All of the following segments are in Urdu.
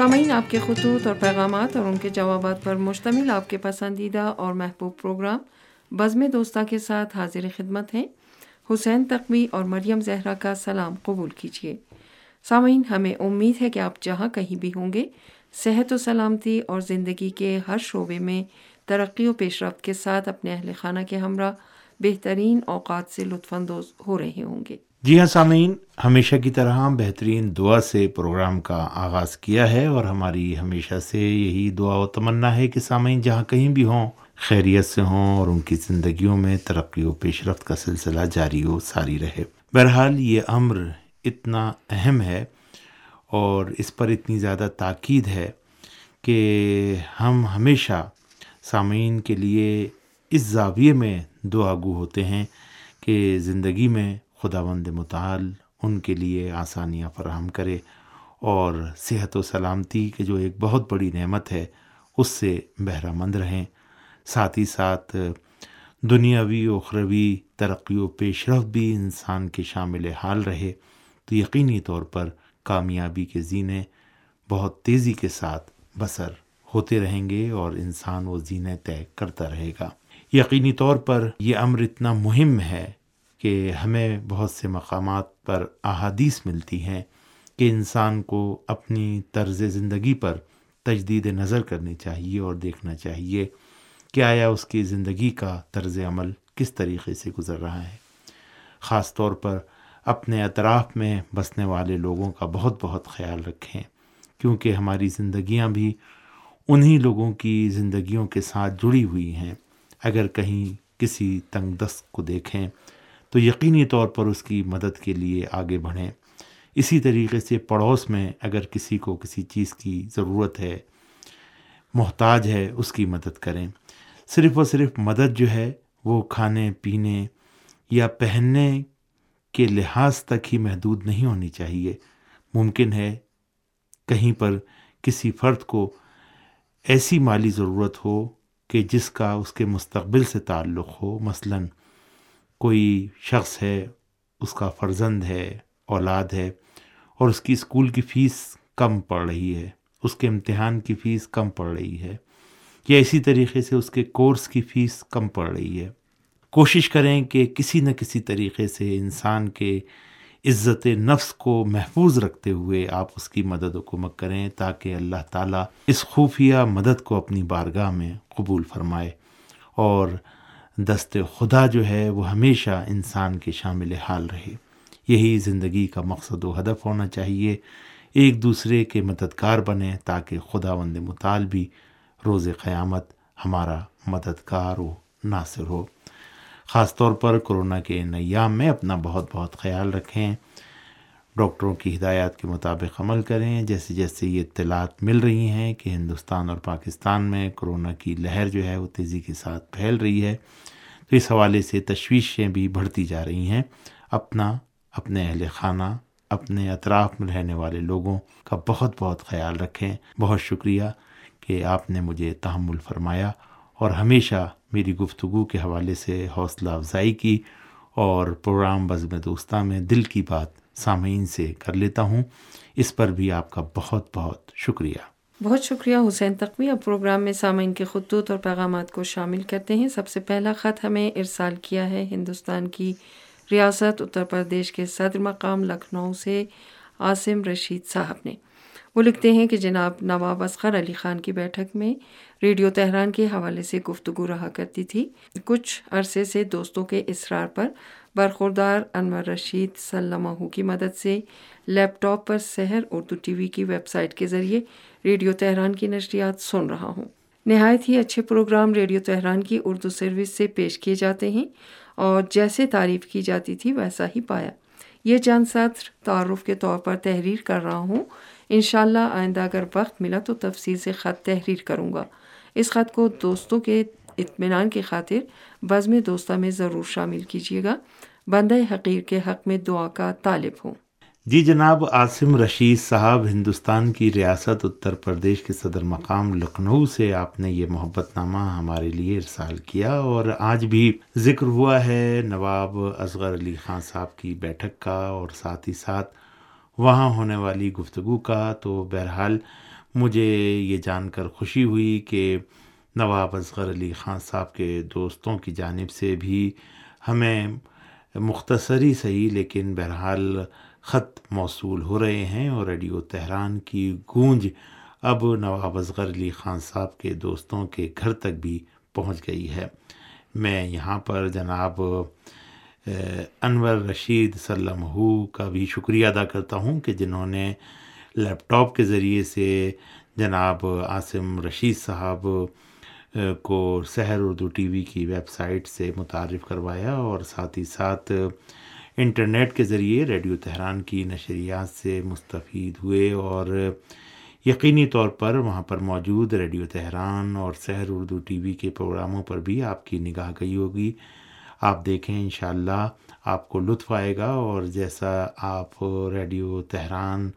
سامعین، آپ کے خطوط اور پیغامات اور ان کے جوابات پر مشتمل آپ کے پسندیدہ اور محبوب پروگرام بزم دوستہ کے ساتھ حاضر خدمت ہیں۔ حسین تقوی اور مریم زہرا کا سلام قبول کیجیے۔ سامعین، ہمیں امید ہے کہ آپ جہاں کہیں بھی ہوں گے، صحت و سلامتی اور زندگی کے ہر شعبے میں ترقی و پیش رفت کے ساتھ اپنے اہل خانہ کے ہمراہ بہترین اوقات سے لطف اندوز ہو رہے ہوں گے۔ جی ہاں سامعین، ہمیشہ کی طرح بہترین دعا سے پروگرام کا آغاز کیا ہے اور ہماری ہمیشہ سے یہی دعا و تمنا ہے کہ سامعین، جہاں کہیں بھی ہوں، خیریت سے ہوں اور ان کی زندگیوں میں ترقی و پیش رفت کا سلسلہ جاری و ساری رہے۔ بہرحال، یہ امر اتنا اہم ہے اور اس پر اتنی زیادہ تاکید ہے کہ ہم ہمیشہ سامعین کے لیے اس زاویے میں دعا گو ہوتے ہیں کہ زندگی میں خداوند متعال ان کے لیے آسانیاں فراہم کرے اور صحت و سلامتی کے جو ایک بہت بڑی نعمت ہے، اس سے بہرہ مند رہیں۔ ساتھ ہی ساتھ، دنیاوی اخروی ترقی و پیش رفت بھی انسان کے شامل حال رہے۔ تو یقینی طور پر کامیابی کے زینے بہت تیزی کے ساتھ بسر ہوتے رہیں گے اور انسان وہ زینے طے کرتا رہے گا۔ یقینی طور پر یہ امر اتنا مہم ہے کہ ہمیں بہت سے مقامات پر احادیث ملتی ہیں کہ انسان کو اپنی طرز زندگی پر تجدید نظر کرنی چاہیے اور دیکھنا چاہیے کہ آیا اس کی زندگی کا طرز عمل کس طریقے سے گزر رہا ہے۔ خاص طور پر اپنے اطراف میں بسنے والے لوگوں کا بہت بہت خیال رکھیں، کیونکہ ہماری زندگیاں بھی انہی لوگوں کی زندگیوں کے ساتھ جڑی ہوئی ہیں۔ اگر کہیں کسی تنگ دست کو دیکھیں تو یقینی طور پر اس کی مدد کے لیے آگے بڑھیں۔ اسی طریقے سے پڑوس میں اگر کسی کو کسی چیز کی ضرورت ہے، محتاج ہے، اس کی مدد کریں۔ صرف اور صرف مدد جو ہے، وہ کھانے، پینے یا پہننے کے لحاظ تک ہی محدود نہیں ہونی چاہیے۔ ممکن ہے کہیں پر کسی فرد کو ایسی مالی ضرورت ہو کہ جس کا اس کے مستقبل سے تعلق ہو۔ مثلاً کوئی شخص ہے، اس کا فرزند ہے، اولاد ہے، اور اس کی اسکول کی فیس کم پڑ رہی ہے، اس کے امتحان کی فیس کم پڑ رہی ہے، یا اسی طریقے سے اس کے کورس کی فیس کم پڑ رہی ہے۔ کوشش کریں کہ کسی نہ کسی طریقے سے انسان کے عزت نفس کو محفوظ رکھتے ہوئے آپ اس کی مدد و کمک کریں، تاکہ اللہ تعالیٰ اس خفیہ مدد کو اپنی بارگاہ میں قبول فرمائے اور دست خدا جو ہے وہ ہمیشہ انسان کے شامل حال رہے۔ یہی زندگی کا مقصد و ہدف ہونا چاہیے۔ ایک دوسرے کے مددگار بنیں تاکہ خدا وند مطالبی روز قیامت ہمارا مددگار و ناصر ہو۔ خاص طور پر کرونا کے نیام میں اپنا بہت بہت خیال رکھیں۔ ڈاکٹروں کی ہدایات کے مطابق عمل کریں، جیسے جیسے یہ اطلاعات مل رہی ہیں کہ ہندوستان اور پاکستان میں کرونا کی لہر جو ہے وہ تیزی کے ساتھ پھیل رہی ہے، تو اس حوالے سے تشویشیں بھی بڑھتی جا رہی ہیں۔ اپنا، اپنے اہل خانہ، اپنے اطراف میں رہنے والے لوگوں کا بہت بہت خیال رکھیں۔ بہت شکریہ کہ آپ نے مجھے تحمل فرمایا اور ہمیشہ میری گفتگو کے حوالے سے حوصلہ افزائی کی اور پروگرام بزم دوستہ میں دل کی بات سامعین سے کر لیتا ہوں۔ اس پر بھی آپ کا بہت بہت شکریہ۔ بہت شکریہ حسین تقوی۔ اب پروگرام میں سامعین کے خطوط اور پیغامات کو شامل کرتے ہیں۔ سب سے پہلا خط ہمیں ارسال کیا ہے۔ ہندوستان کی ریاست اتر پردیش کے صدر مقام لکھنؤ سے عاصم رشید صاحب نے۔ وہ لکھتے ہیں کہ جناب نواب اصغر علی خان کی بیٹھک میں ریڈیو تہران کے حوالے سے گفتگو رہا کرتی تھی۔ کچھ عرصے سے دوستوں کے اصرار پر برخوردار انور رشید سلمہ کی مدد سے لیپ ٹاپ پر سحر اردو ٹی وی کی ویب سائٹ کے ذریعے ریڈیو تہران کی نشریات سن رہا ہوں۔ نہایت ہی اچھے پروگرام ریڈیو تہران کی اردو سروس سے پیش کیے جاتے ہیں اور جیسے تعریف کی جاتی تھی ویسا ہی پایا۔ یہ چند ساتھ تعارف کے طور پر تحریر کر رہا ہوں۔ انشاءاللہ آئندہ اگر وقت ملا تو تفصیل سے خط تحریر کروں گا۔ اس خط کو دوستوں کے اطمینان کی خاطر بزم دوستہ میں ضرور شامل کیجیے گا۔ بندہ حقیر کے حق میں دعا کا طالب ہوں۔ جی جناب، عاصم رشید صاحب ہندوستان کی ریاست اتر پردیش کے صدر مقام لکھنؤ سے آپ نے یہ محبت نامہ ہمارے لیے ارسال کیا اور آج بھی ذکر ہوا ہے۔ نواب اصغر علی خان صاحب کی بیٹھک کا اور ساتھ ہی ساتھ وہاں ہونے والی گفتگو کا۔ تو بہرحال مجھے یہ جان کر خوشی ہوئی کہ نواب اصغر علی خان صاحب کے دوستوں کی جانب سے بھی ہمیں مختصری صحیح، لیکن بہرحال خط موصول ہو رہے ہیں اور ریڈیو تہران کی گونج اب نواب اصغر علی خان صاحب کے دوستوں کے گھر تک بھی پہنچ گئی ہے۔ میں یہاں پر جناب انور رشید سلم کا بھی شکریہ ادا کرتا ہوں کہ جنہوں نے لیپ ٹاپ کے ذریعے سے جناب عاصم رشید صاحب کو سحر اردو ٹی وی کی ویب سائٹ سے متعارف کروایا اور ساتھ ہی ساتھ انٹرنیٹ کے ذریعے ریڈیو تہران کی نشریات سے مستفید ہوئے اور یقینی طور پر وہاں پر موجود ریڈیو تہران اور سحر اردو ٹی وی کے پروگراموں پر بھی آپ کی نگاہ گئی ہوگی۔ آپ دیکھیں انشاءاللہ آپ کو لطف آئے گا اور جیسا آپ ریڈیو تہران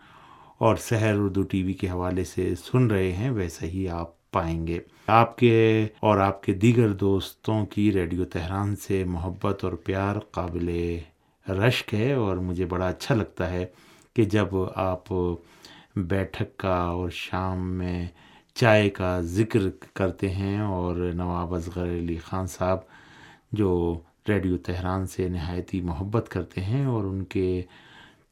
اور سحر اردو ٹی وی کے حوالے سے سن رہے ہیں، ویسا ہی آپ پائیں گے۔ آپ کے اور آپ کے دیگر دوستوں کی ریڈیو تہران سے محبت اور پیار قابل رشک ہے اور مجھے بڑا اچھا لگتا ہے کہ جب آپ بیٹھک کا اور شام میں چائے کا ذکر کرتے ہیں اور نواب اصغر علی خان صاحب جو ریڈیو تہران سے نہایت ہی محبت کرتے ہیں اور ان کے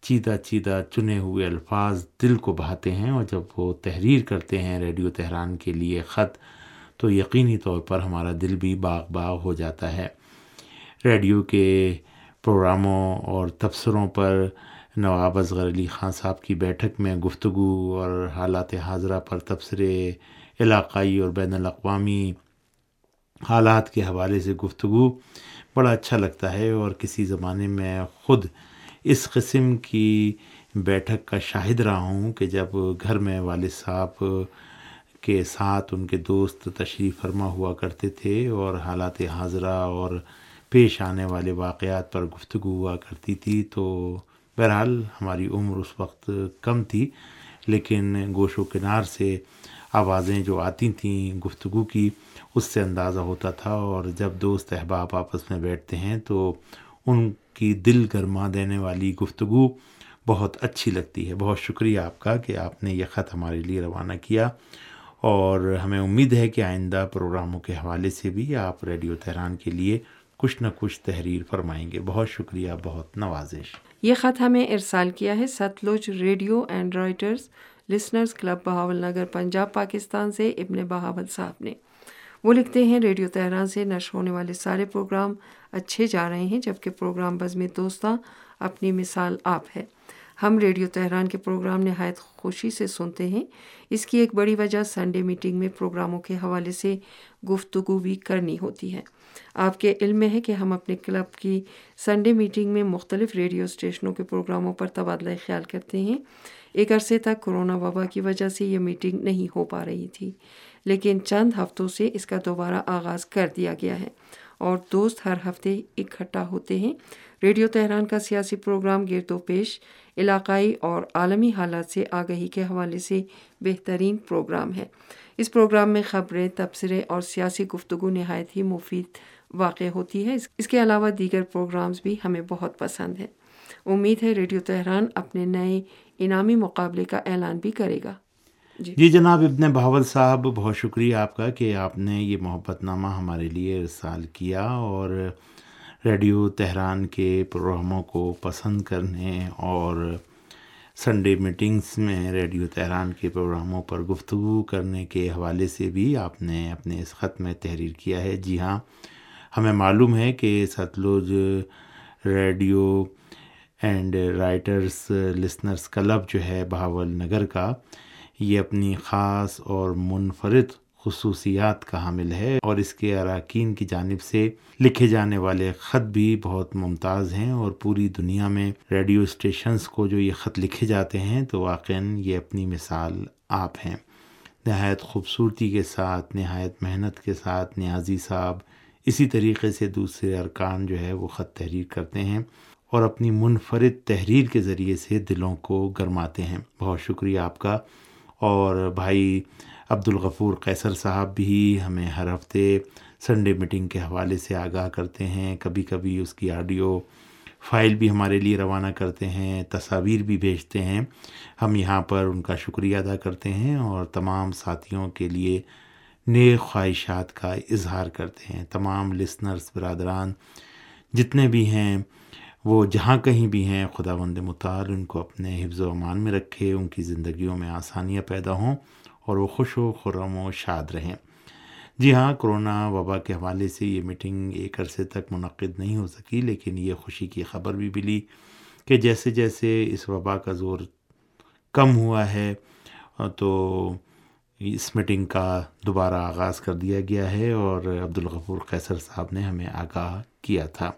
چیدہ چیدہ چنے ہوئے الفاظ دل کو بہاتے ہیں اور جب وہ تحریر کرتے ہیں ریڈیو تہران کے لیے خط، تو یقینی طور پر ہمارا دل بھی باغ باغ ہو جاتا ہے۔ ریڈیو کے پروگراموں اور تبصروں پر نواب اصغر علی خان صاحب کی بیٹھک میں گفتگو اور حالات حاضرہ پر تبصرے، علاقائی اور بین الاقوامی حالات کے حوالے سے گفتگو بڑا اچھا لگتا ہے اور کسی زمانے میں خود اس قسم کی بیٹھک کا شاہد رہا ہوں کہ جب گھر میں والد صاحب کے ساتھ ان کے دوست تشریف فرما ہوا کرتے تھے اور حالات حاضرہ اور پیش آنے والے واقعات پر گفتگو ہوا کرتی تھی تو بہرحال ہماری عمر اس وقت کم تھی، لیکن گوش و کنار سے آوازیں جو آتی تھیں، گفتگو کی، اس سے اندازہ ہوتا تھا اور جب دوست احباب آپس میں بیٹھتے ہیں تو ان کی دل گرما دینے والی گفتگو بہت اچھی لگتی ہے۔ بہت شکریہ آپ کا کہ آپ نے یہ خط ہمارے لیے روانہ کیا۔ اور ہمیں امید ہے کہ آئندہ پروگراموں کے حوالے سے بھی آپ ریڈیو تہران کے لیے کچھ نہ کچھ تحریر فرمائیں گے۔ بہت شکریہ، بہت نوازش۔ یہ خط ہمیں ارسال کیا ہے Sutlej radio and writers listeners club Bahawal Nagar, Punjab, Pakistan سے ابن بہاول صاحب نے۔ وہ لکھتے ہیں، ریڈیو تہران سے نشر ہونے والے سارے پروگرام اچھے جا رہے ہیں، جبکہ پروگرام بزم دوستاں، اپنی مثال آپ ہے۔ ہم ریڈیو تہران کے پروگرام نہایت خوشی سے سنتے ہیں۔ اس کی ایک بڑی وجہ سنڈے میٹنگ میں پروگراموں کے حوالے سے گفتگو بھی کرنی ہوتی ہے۔ آپ کے علم میں ہے کہ ہم اپنے کلب کی سنڈے میٹنگ میں مختلف ریڈیو اسٹیشنوں کے پروگراموں پر تبادلہ خیال کرتے ہیں۔ ایک عرصے تک کرونا وبا کی وجہ سے یہ میٹنگ نہیں ہو پا رہی تھی، لیکن چند ہفتوں سے اس کا دوبارہ آغاز کر دیا گیا ہے۔ اور دوست ہر ہفتے اکٹھا ہوتے ہیں۔ ریڈیو تہران کا سیاسی پروگرام گرد و پیش، علاقائی اور عالمی حالات سے آگہی کے حوالے سے بہترین پروگرام ہے۔ اس پروگرام میں خبریں، تبصرے اور سیاسی گفتگو نہایت ہی مفید واقع ہوتی ہے۔ اس کے علاوہ دیگر پروگرامز بھی ہمیں بہت پسند ہیں۔ امید ہے ریڈیو تہران اپنے نئے انعامی مقابلے کا اعلان بھی کرے گا۔ جی۔, جی۔ جناب ابن بہاول صاحب، بہت شکریہ آپ کا کہ آپ نے یہ محبت نامہ ہمارے لیے ارسال کیا اور ریڈیو تہران کے پروگراموں کو پسند کرنے اور سنڈے میٹنگس میں ریڈیو تہران کے پروگراموں پر گفتگو کرنے کے حوالے سے بھی آپ نے اپنے اس خط میں تحریر کیا ہے۔ جی ہاں ہمیں معلوم ہے کہ Sutlej radio and writers listeners club جو ہے، بہاول نگر کا یہ اپنی خاص اور منفرد خصوصیات کا حامل ہے اور اس کے اراکین کی جانب سے لکھے جانے والے خط بھی بہت ممتاز ہیں اور پوری دنیا میں ریڈیو اسٹیشنز کو جو یہ خط لکھے جاتے ہیں تو واقع یہ اپنی مثال آپ ہیں۔ نہایت خوبصورتی کے ساتھ، نہایت محنت کے ساتھ نیازی صاحب اسی طریقے سے دوسرے ارکان جو ہے وہ خط تحریر کرتے ہیں اور اپنی منفرد تحریر کے ذریعے سے دلوں کو گرماتے ہیں۔ بہت شکریہ آپ کا۔ اور بھائی عبد الغفور قیصر صاحب بھی ہمیں ہر ہفتے سنڈے میٹنگ کے حوالے سے آگاہ کرتے ہیں۔ کبھی کبھی اس کی آڈیو فائل بھی ہمارے لیے روانہ کرتے ہیں، تصاویر بھی بھیجتے ہیں۔ ہم یہاں پر ان کا شکریہ ادا کرتے ہیں اور تمام ساتھیوں کے لیے نیک خواہشات کا اظہار کرتے ہیں۔ تمام لسنرس برادران، جتنے بھی ہیں وہ جہاں کہیں بھی ہیں خدا بند مطال ان کو اپنے حفظ و امان میں رکھے، ان کی زندگیوں میں آسانیاں پیدا ہوں اور وہ خوش و خرم و شاد رہیں۔ جی ہاں کرونا وبا کے حوالے سے یہ میٹنگ ایک عرصے تک منعقد نہیں ہو سکی، لیکن یہ خوشی کی خبر بھی ملی کہ جیسے جیسے اس وبا کا زور کم ہوا ہے، تو اس میٹنگ کا دوبارہ آغاز کر دیا گیا ہے اور عبدالغفور قیصر صاحب نے ہمیں آگاہ کیا تھا۔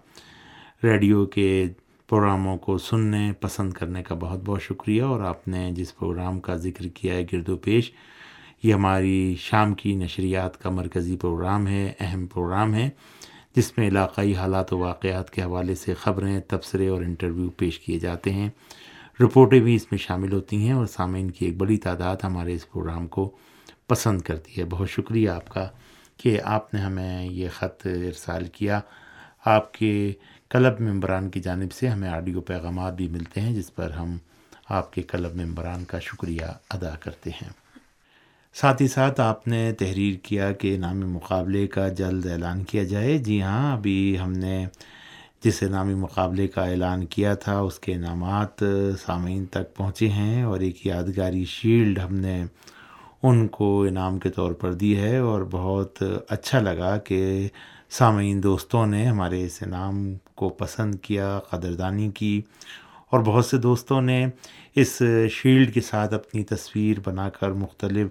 ریڈیو کے پروگراموں کو سننے، پسند کرنے کا بہت بہت شکریہ۔ اور آپ نے جس پروگرام کا ذکر کیا ہے گرد و پیش، یہ ہماری شام کی نشریات کا مرکزی پروگرام ہے، اہم پروگرام ہے، جس میں علاقائی حالات و واقعات کے حوالے سے خبریں، تبصرے اور انٹرویو پیش کیے جاتے ہیں۔ رپورٹیں بھی اس میں شامل ہوتی ہیں اور سامعین کی ایک بڑی تعداد ہمارے اس پروگرام کو پسند کرتی ہے۔ بہت شکریہ آپ کا کہ آپ نے ہمیں یہ خط ارسال کیا۔ آپ کے کلب ممبران کی جانب سے ہمیں آڈیو پیغامات بھی ملتے ہیں، جس پر ہم آپ کے کلب ممبران کا شکریہ ادا کرتے ہیں۔ ساتھ ہی ساتھ آپ نے تحریر کیا کہ نامی مقابلے کا جلد اعلان کیا جائے۔ جی ہاں ابھی ہم نے جس نامی مقابلے کا اعلان کیا تھا، اس کے انعامات سامعین تک پہنچے ہیں اور ایک یادگاری شیلڈ ہم نے ان کو انعام کے طور پر دی ہے اور بہت اچھا لگا کہ سامعین دوستوں نے ہمارے اس انعام کو پسند کیا، قدردانی کی اور بہت سے دوستوں نے اس شیلڈ کے ساتھ اپنی تصویر بنا کر مختلف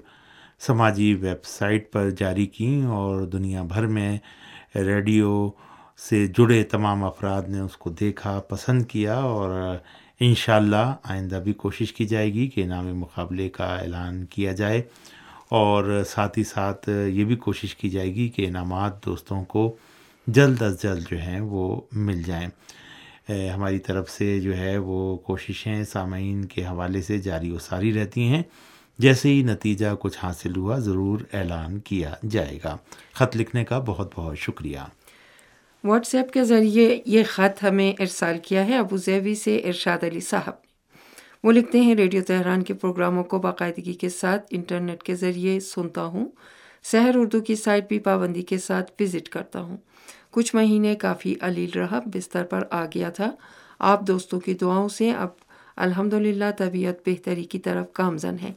سماجی ویب سائٹ پر جاری کیں اور دنیا بھر میں ریڈیو سے جڑے تمام افراد نے اس کو دیکھا، پسند کیا اور انشاءاللہ آئندہ بھی کوشش کی جائے گی کہ نام مقابلے کا اعلان کیا جائے۔ اور ساتھ ہی ساتھ یہ بھی کوشش کی جائے گی کہ انعامات دوستوں کو جلد از جلد جو ہیں وہ مل جائیں۔ ہماری طرف سے جو ہے وہ کوششیں سامعین کے حوالے سے جاری و ساری رہتی ہیں۔ جیسے ہی نتیجہ کچھ حاصل ہوا، ضرور اعلان کیا جائے گا۔ خط لکھنے کا بہت بہت شکریہ۔ واٹس ایپ کے ذریعے یہ خط ہمیں ارسال کیا ہے۔ ابو ظہبی سے ارشاد علی صاحب۔ وہ لکھتے ہیں، ریڈیو تہران کے پروگراموں کو باقاعدگی کے ساتھ انٹرنیٹ کے ذریعے سنتا ہوں۔ سحر اردو کی سائٹ بھی پابندی کے ساتھ وزٹ کرتا ہوں۔ کچھ مہینے کافی علیل رہا، بستر پر آ گیا تھا۔ آپ دوستوں کی دعاؤں سے اب الحمد للہ طبیعت بہتری کی طرف گامزن ہے۔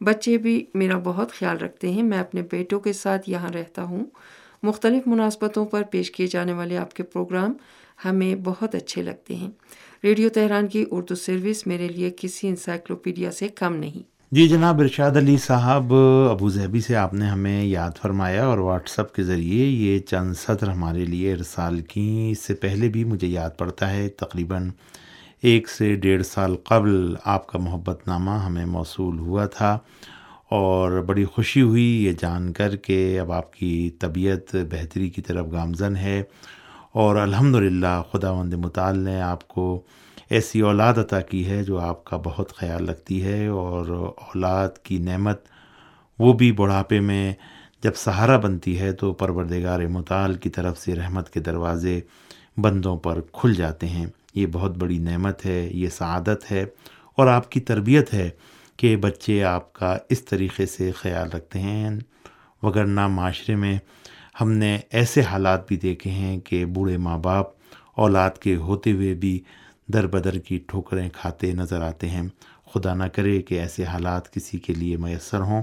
بچے بھی میرا بہت خیال رکھتے ہیں، میں اپنے بیٹوں کے ساتھ یہاں رہتا ہوں۔ مختلف مناسبتوں پر پیش کیے جانے والے آپ کے پروگرام ہمیں بہت اچھے لگتے ہیں۔ ریڈیو تہران کی اردو سروس میرے لیے کسی انسائکلوپیڈیا سے کم نہیں۔ جی جناب، ارشاد علی صاحب، ابو ظہبی سے آپ نے ہمیں یاد فرمایا اور واٹس اپ کے ذریعے یہ چند سطر ہمارے لیے ارسال کی اس سے پہلے بھی مجھے یاد پڑتا ہے، تقریباً ایک سے ڈیڑھ سال قبل آپ کا محبت نامہ ہمیں موصول ہوا تھا اور بڑی خوشی ہوئی یہ جان کر کہ اب آپ کی طبیعت بہتری کی طرف گامزن ہے۔ اور الحمد للہ خدا وند مطال نے آپ کو ایسی اولاد عطا کی ہے جو آپ کا بہت خیال رکھتی ہے اور اولاد کی نعمت وہ بھی بڑھاپے میں جب سہارا بنتی ہے تو پروردگار مطال کی طرف سے رحمت کے دروازے بندوں پر کھل جاتے ہیں۔ یہ بہت بڑی نعمت ہے، یہ سعادت ہے اور آپ کی تربیت ہے کہ بچے آپ کا اس طریقے سے خیال رکھتے ہیں۔ وگرنہ معاشرے میں ہم نے ایسے حالات بھی دیکھے ہیں کہ بوڑھے ماں باپ اولاد کے ہوتے ہوئے بھی در بدر کی ٹھوکریں کھاتے نظر آتے ہیں۔ خدا نہ کرے کہ ایسے حالات کسی کے لیے میسر ہوں۔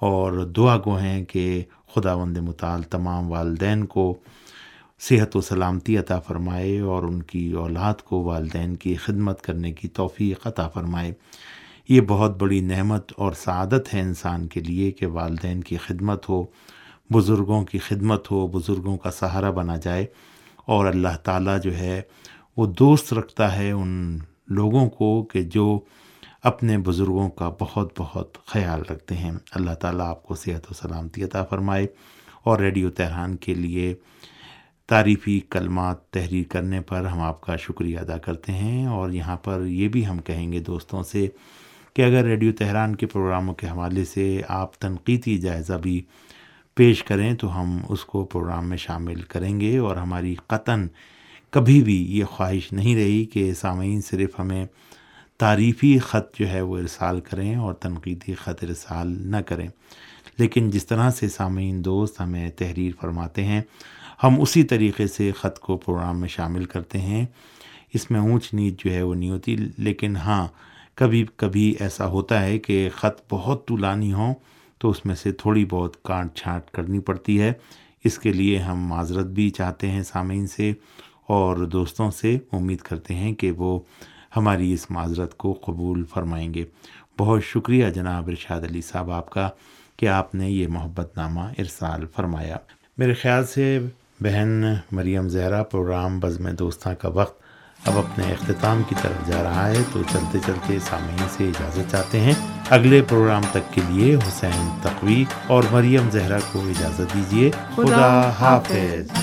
اور دعا گو ہیں کہ خدا وند مطال تمام والدین کو صحت و سلامتی عطا فرمائے اور ان کی اولاد کو والدین کی خدمت کرنے کی توفیق عطا فرمائے۔ یہ بہت بڑی نعمت اور سعادت ہے انسان کے لیے کہ والدین کی خدمت ہو۔ بزرگوں کی خدمت ہو، بزرگوں کا سہارا بنا جائے اور اللہ تعالیٰ جو ہے وہ دوست رکھتا ہے ان لوگوں کو کہ جو اپنے بزرگوں کا بہت بہت خیال رکھتے ہیں۔ اللہ تعالیٰ آپ کو صحت و سلامتی عطا فرمائے اور ریڈیو تہران کے لیے تعریفی کلمات تحریر کرنے پر ہم آپ کا شکریہ ادا کرتے ہیں۔ اور یہاں پر یہ بھی ہم کہیں گے دوستوں سے کہ اگر ریڈیو تہران کے پروگراموں کے حوالے سے آپ تنقیدی جائزہ بھی پیش کریں تو ہم اس کو پروگرام میں شامل کریں گے اور ہماری قطن کبھی بھی یہ خواہش نہیں رہی کہ سامعین صرف ہمیں تعریفی خط جو ہے وہ ارسال کریں اور تنقیدی خط ارسال نہ کریں۔ لیکن جس طرح سے سامعین دوست ہمیں تحریر فرماتے ہیں، ہم اسی طریقے سے خط کو پروگرام میں شامل کرتے ہیں۔ اس میں اونچ نیچ جو ہے وہ نہیں ہوتی، لیکن ہاں کبھی کبھی ایسا ہوتا ہے کہ خط بہت طولانی ہوں تو اس میں سے تھوڑی بہت کانٹ چھانٹ کرنی پڑتی ہے۔ اس کے لیے ہم معذرت بھی چاہتے ہیں سامعین سے اور دوستوں سے۔ امید کرتے ہیں کہ وہ ہماری اس معذرت کو قبول فرمائیں گے۔ بہت شکریہ جناب ارشاد علی صاحب آپ کا کہ آپ نے یہ محبت نامہ ارسال فرمایا۔ میرے خیال سے بہن مریم زہرا پروگرام بزم دوستاں کا وقت اب اپنے اختتام کی طرف جا رہا ہے تو چلتے چلتے سامعین سے اجازت چاہتے ہیں، اگلے پروگرام تک کے لیے حسین تقوی اور مریم زہرا کو اجازت دیجیے خدا حافظ۔